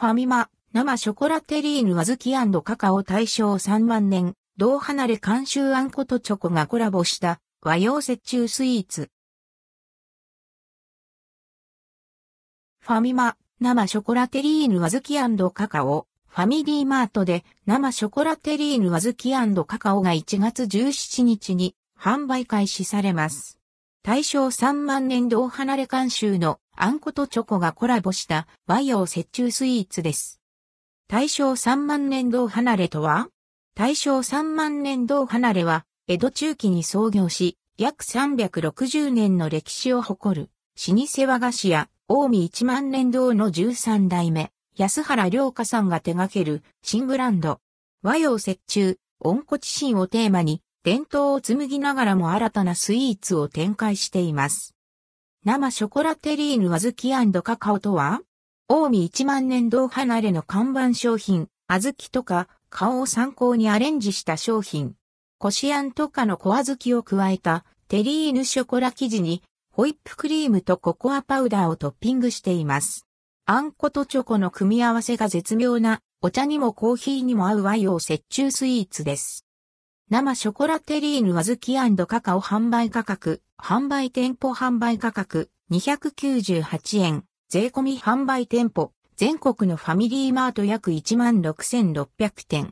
ファミマ、生ショコラテリーヌ小豆カカオ大正3万年、同離れ監修あんことチョコがコラボした和洋折衷スイーツ。ファミマ、生ショコラテリーヌ小豆カカオ、ファミリーマートで生ショコラテリーヌ小豆カカオが1月17日に販売開始されます。大正3万年同離れ監修のあんことチョコがコラボした和洋折衷スイーツです。大正3万年度離れとは？大正3万年度離れは、江戸中期に創業し、約360年の歴史を誇る、老舗和菓子屋、近江一万年堂の13代目、安原良香さんが手掛ける新ブランド。和洋折衷、温故知新をテーマに、伝統を紡ぎながらも新たなスイーツを展開しています。生ショコラテリーヌ小豆カカオとは近江一万年堂離れの看板商品、小豆とか顔を参考にアレンジした商品。こしあんとかの小小豆を加えたテリーヌショコラ生地にホイップクリームとココアパウダーをトッピングしています。あんことチョコの組み合わせが絶妙なお茶にもコーヒーにも合う和洋折衷スイーツです。生ショコラテリーヌ小豆カカオ販売価格、販売店舗販売価格298円。税込み販売店舗、全国のファミリーマート約16,600点、